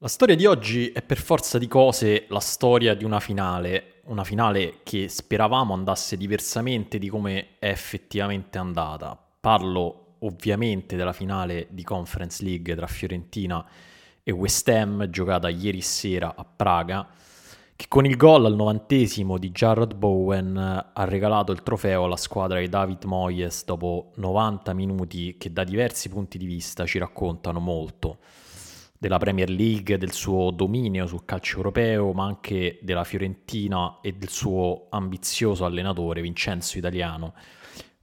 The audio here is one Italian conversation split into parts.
La storia di oggi è per forza di cose la storia di una finale, una finale che speravamo andasse diversamente di come è effettivamente andata. Parlo ovviamente della finale di Conference League tra Fiorentina e West Ham giocata ieri sera a Praga, che con il gol al novantesimo di Jared Bowen ha regalato il trofeo alla squadra di David Moyes dopo 90 minuti che da diversi punti di vista ci raccontano molto della Premier League, del suo dominio sul calcio europeo, ma anche della Fiorentina e del suo ambizioso allenatore Vincenzo Italiano.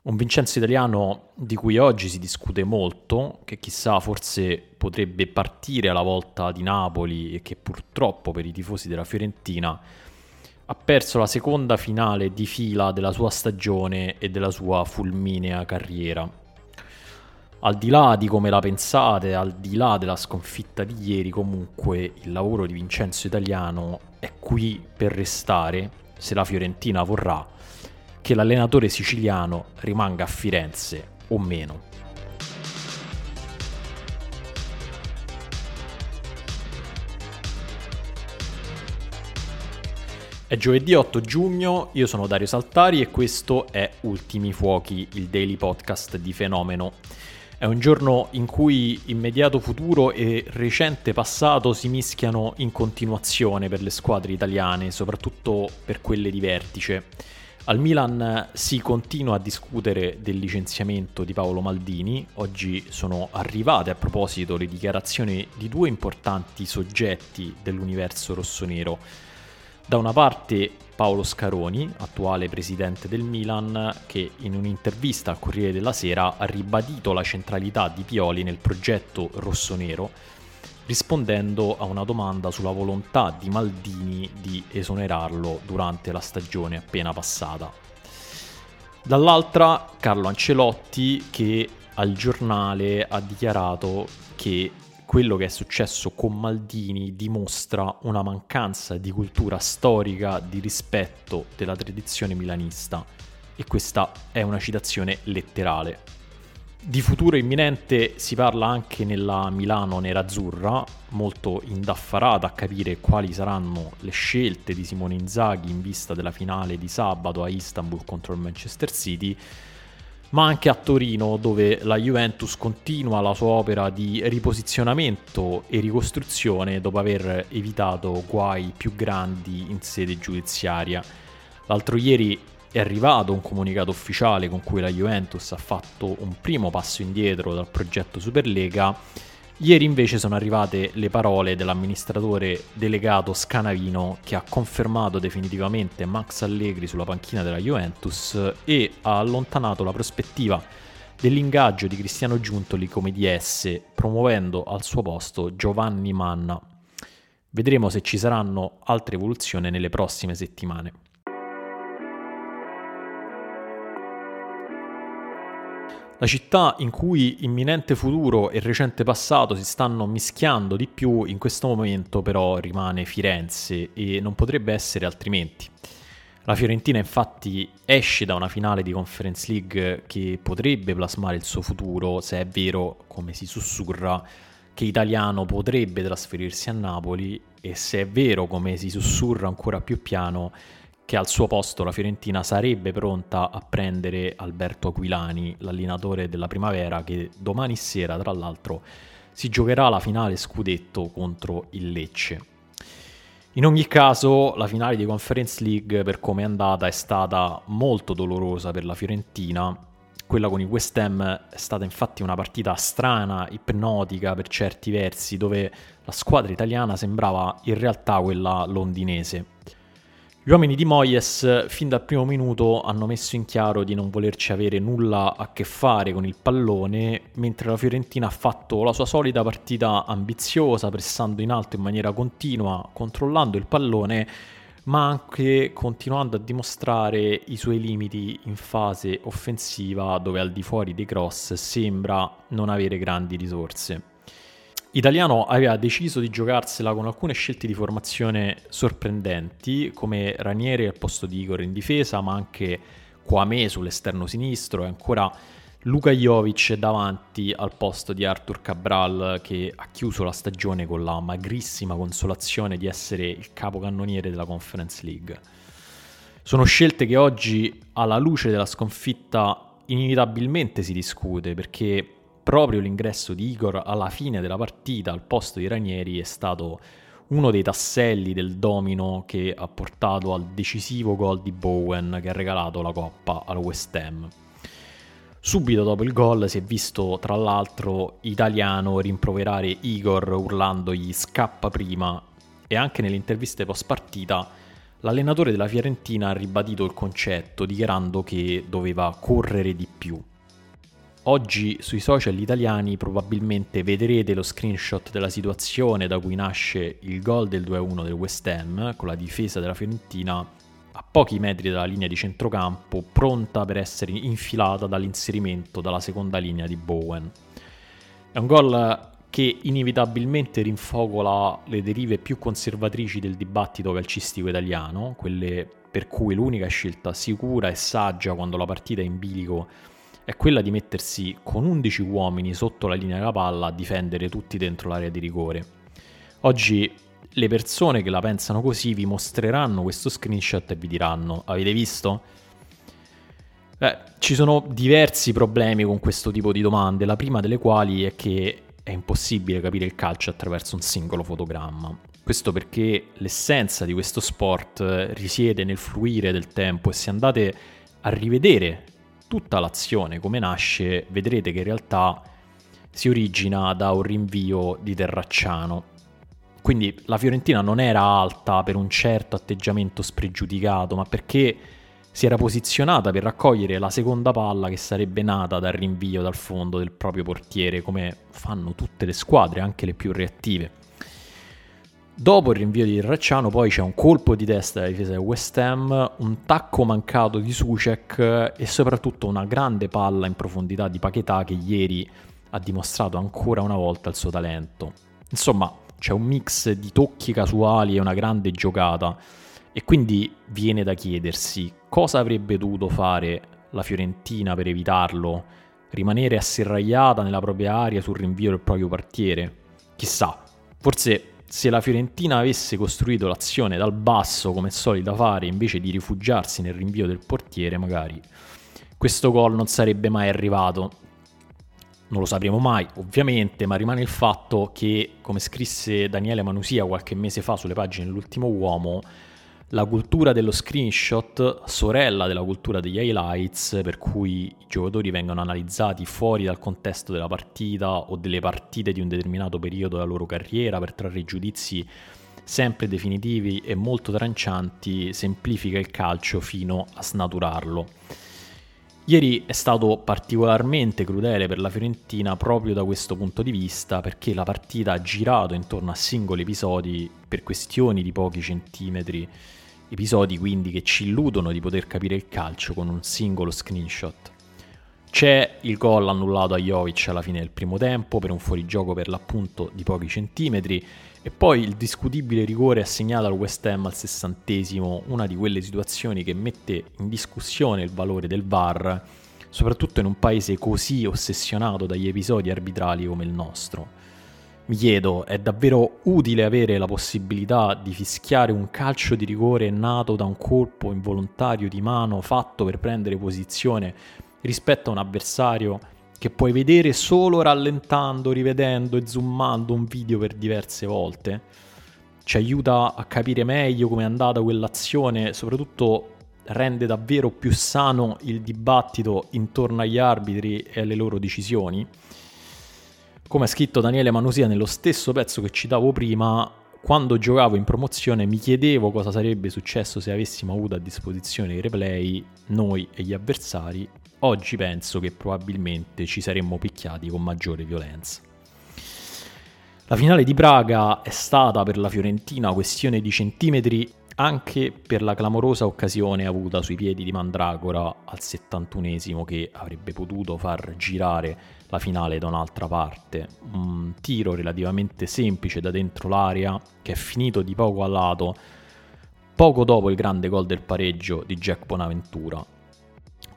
Un Vincenzo Italiano di cui oggi si discute molto, che chissà forse potrebbe partire alla volta di Napoli e che purtroppo per i tifosi della Fiorentina ha perso la seconda finale di fila della sua stagione e della sua fulminea carriera al di là di come la pensate, al di là della sconfitta di ieri, comunque il lavoro di Vincenzo Italiano è qui per restare, se la Fiorentina vorrà, che l'allenatore siciliano rimanga a Firenze o meno. È giovedì 8 giugno, io sono Dario Saltari e questo è Ultimi Fuochi, il daily podcast di Fenomeno. È un giorno in cui immediato futuro e recente passato si mischiano in continuazione per le squadre italiane, soprattutto per quelle di vertice. Al Milan si continua a discutere del licenziamento di Paolo Maldini. Oggi sono arrivate a proposito le dichiarazioni di due importanti soggetti dell'universo rossonero. Da una parte Paolo Scaroni, attuale presidente del Milan, che in un'intervista al Corriere della Sera ha ribadito la centralità di Pioli nel progetto rossonero, rispondendo a una domanda sulla volontà di Maldini di esonerarlo durante la stagione appena passata. Dall'altra Carlo Ancelotti che al giornale ha dichiarato che quello che è successo con Maldini dimostra una mancanza di cultura storica, di rispetto della tradizione milanista. E questa è una citazione letterale. Di futuro imminente si parla anche nella Milano nerazzurra, molto indaffarata a capire quali saranno le scelte di Simone Inzaghi in vista della finale di sabato a Istanbul contro il Manchester City ma anche a Torino dove la Juventus continua la sua opera di riposizionamento e ricostruzione dopo aver evitato guai più grandi in sede giudiziaria. L'altro ieri è arrivato un comunicato ufficiale con cui la Juventus ha fatto un primo passo indietro dal progetto Superlega Ieri invece sono arrivate le parole dell'amministratore delegato Scanavino che ha confermato definitivamente Max Allegri sulla panchina della Juventus e ha allontanato la prospettiva dell'ingaggio di Cristiano Giuntoli come DS, promuovendo al suo posto Giovanni Manna. Vedremo se ci saranno altre evoluzioni nelle prossime settimane. La città in cui imminente futuro e recente passato si stanno mischiando di più in questo momento però rimane Firenze e non potrebbe essere altrimenti. La Fiorentina infatti esce da una finale di Conference League che potrebbe plasmare il suo futuro se è vero, come si sussurra, che Italiano potrebbe trasferirsi a Napoli e se è vero, come si sussurra ancora più piano, che al suo posto la Fiorentina sarebbe pronta a prendere Alberto Aquilani, l'allenatore della primavera, che domani sera, tra l'altro, si giocherà la finale scudetto contro il Lecce. In ogni caso, la finale di Conference League, per come è andata, è stata molto dolorosa per la Fiorentina. Quella con i West Ham è stata infatti una partita strana, ipnotica per certi versi, dove la squadra italiana sembrava in realtà quella londinese Gli uomini di Moyes fin dal primo minuto hanno messo in chiaro di non volerci avere nulla a che fare con il pallone, mentre la Fiorentina ha fatto la sua solita partita ambiziosa, pressando in alto in maniera continua, controllando il pallone, ma anche continuando a dimostrare i suoi limiti in fase offensiva, dove al di fuori dei cross sembra non avere grandi risorse. Italiano aveva deciso di giocarsela con alcune scelte di formazione sorprendenti, come Ranieri al posto di Igor in difesa, ma anche Kwame sull'esterno sinistro e ancora Luka Jovic davanti al posto di Arthur Cabral che ha chiuso la stagione con la magrissima consolazione di essere il capocannoniere della Conference League. Sono scelte che oggi, alla luce della sconfitta, inevitabilmente si discute perché proprio l'ingresso di Igor alla fine della partita al posto di Ranieri è stato uno dei tasselli del domino che ha portato al decisivo gol di Bowen che ha regalato la coppa al West Ham. Subito dopo il gol si è visto tra l'altro Italiano rimproverare Igor urlandogli scappa prima e anche nelle interviste post partita l'allenatore della Fiorentina ha ribadito il concetto dichiarando che doveva correre di più. Oggi sui social italiani probabilmente vedrete lo screenshot della situazione da cui nasce il gol del 2-1 del West Ham con la difesa della Fiorentina a pochi metri dalla linea di centrocampo, pronta per essere infilata dall'inserimento dalla seconda linea di Bowen. È un gol che inevitabilmente rinfocola le derive più conservatrici del dibattito calcistico italiano, quelle per cui l'unica scelta sicura e saggia quando la partita è in bilico è quella di mettersi con 11 uomini sotto la linea della palla a difendere tutti dentro l'area di rigore. Oggi le persone che la pensano così vi mostreranno questo screenshot e vi diranno avete visto? Beh, ci sono diversi problemi con questo tipo di domande, la prima delle quali è che è impossibile capire il calcio attraverso un singolo fotogramma. Questo perché l'essenza di questo sport risiede nel fluire del tempo e se andate a rivedere tutta l'azione, come nasce, vedrete che in realtà si origina da un rinvio di Terracciano. Quindi la Fiorentina non era alta per un certo atteggiamento spregiudicato, ma perché si era posizionata per raccogliere la seconda palla che sarebbe nata dal rinvio dal fondo del proprio portiere, come fanno tutte le squadre, anche le più reattive. Dopo il rinvio di Racciano poi c'è un colpo di testa della difesa del West Ham, un tacco mancato di Sucek e soprattutto una grande palla in profondità di Paquetà che ieri ha dimostrato ancora una volta il suo talento. Insomma, c'è un mix di tocchi casuali e una grande giocata e quindi viene da chiedersi cosa avrebbe dovuto fare la Fiorentina per evitarlo, rimanere asserragliata nella propria area sul rinvio del proprio portiere. Chissà, forse se la Fiorentina avesse costruito l'azione dal basso come è solita fare invece di rifugiarsi nel rinvio del portiere, magari questo gol non sarebbe mai arrivato. Non lo sapremo mai, ovviamente, ma rimane il fatto che, come scrisse Daniele Manusia qualche mese fa sulle pagine dell'ultimo uomo, la cultura dello screenshot, sorella della cultura degli highlights, per cui i giocatori vengono analizzati fuori dal contesto della partita o delle partite di un determinato periodo della loro carriera per trarre giudizi sempre definitivi e molto trancianti, semplifica il calcio fino a snaturarlo. Ieri è stato particolarmente crudele per la Fiorentina proprio da questo punto di vista perché la partita ha girato intorno a singoli episodi per questioni di pochi centimetri episodi quindi che ci illudono di poter capire il calcio con un singolo screenshot. C'è il gol annullato a Jovic alla fine del primo tempo per un fuorigioco per l'appunto di pochi centimetri e poi il discutibile rigore assegnato al West Ham al sessantesimo, una di quelle situazioni che mette in discussione il valore del VAR, soprattutto in un paese così ossessionato dagli episodi arbitrali come il nostro. Mi chiedo, è davvero utile avere la possibilità di fischiare un calcio di rigore nato da un colpo involontario di mano fatto per prendere posizione rispetto a un avversario che puoi vedere solo rallentando, rivedendo e zoomando un video per diverse volte? Ci aiuta a capire meglio come è andata quell'azione, soprattutto rende davvero più sano il dibattito intorno agli arbitri e alle loro decisioni? come ha scritto Daniele Manusia nello stesso pezzo che citavo prima, quando giocavo in promozione mi chiedevo cosa sarebbe successo se avessimo avuto a disposizione i replay, noi e gli avversari. Oggi penso che probabilmente ci saremmo picchiati con maggiore violenza. La finale di Praga è stata per la Fiorentina questione di centimetri anche per la clamorosa occasione avuta sui piedi di Mandragora al 71esimo che avrebbe potuto far girare la finale da un'altra parte. Un tiro relativamente semplice da dentro l'area che è finito di poco a lato poco dopo il grande gol del pareggio di Jack Bonaventura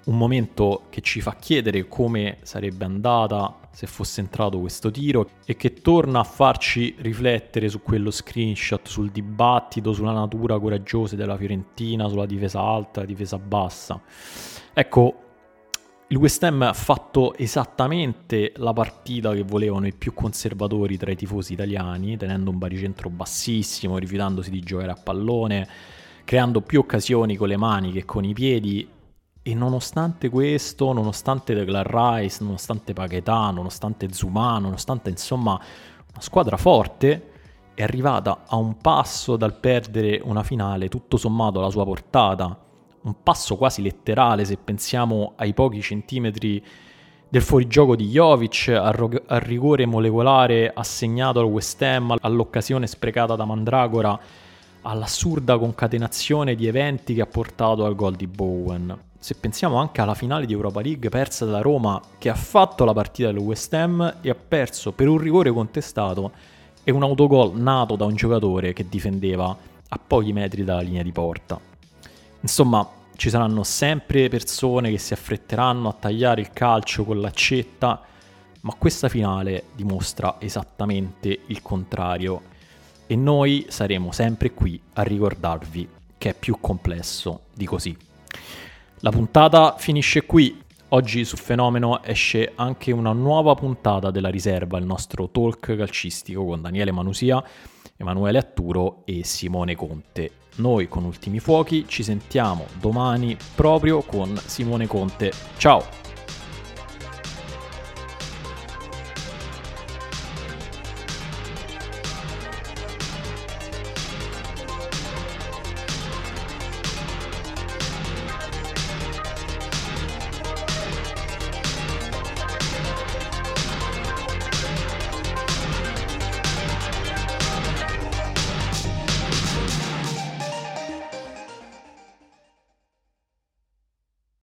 un momento che ci fa chiedere come sarebbe andata se fosse entrato questo tiro e che torna a farci riflettere su quello screenshot, sul dibattito, sulla natura coraggiosa della Fiorentina, sulla difesa alta, la difesa bassa. Ecco, il West Ham ha fatto esattamente la partita che volevano i più conservatori tra i tifosi italiani, tenendo un baricentro bassissimo, rifiutandosi di giocare a pallone, creando più occasioni con le mani che con i piedi e nonostante questo, nonostante Declan Rice, nonostante Paquetà, nonostante Zuma, nonostante insomma una squadra forte, è arrivata a un passo dal perdere una finale tutto sommato alla sua portata, un passo quasi letterale se pensiamo ai pochi centimetri del fuorigioco di Jovic, al, ro- al rigore molecolare assegnato al West Ham, all'occasione sprecata da Mandragora, all'assurda concatenazione di eventi che ha portato al gol di Bowen se pensiamo anche alla finale di Europa League persa dalla Roma, che ha fatto la partita del West Ham e ha perso per un rigore contestato e un autogol nato da un giocatore che difendeva a pochi metri dalla linea di porta. Insomma, ci saranno sempre persone che si affretteranno a tagliare il calcio con l'accetta, ma questa finale dimostra esattamente il contrario e noi saremo sempre qui a ricordarvi che è più complesso di così. La puntata finisce qui. Oggi su Fenomeno esce anche una nuova puntata della riserva, il nostro talk calcistico con Daniele Manusia, Emanuele Atturo e Simone Conte. Noi con Ultimi Fuochi ci sentiamo domani proprio con Simone Conte. Ciao!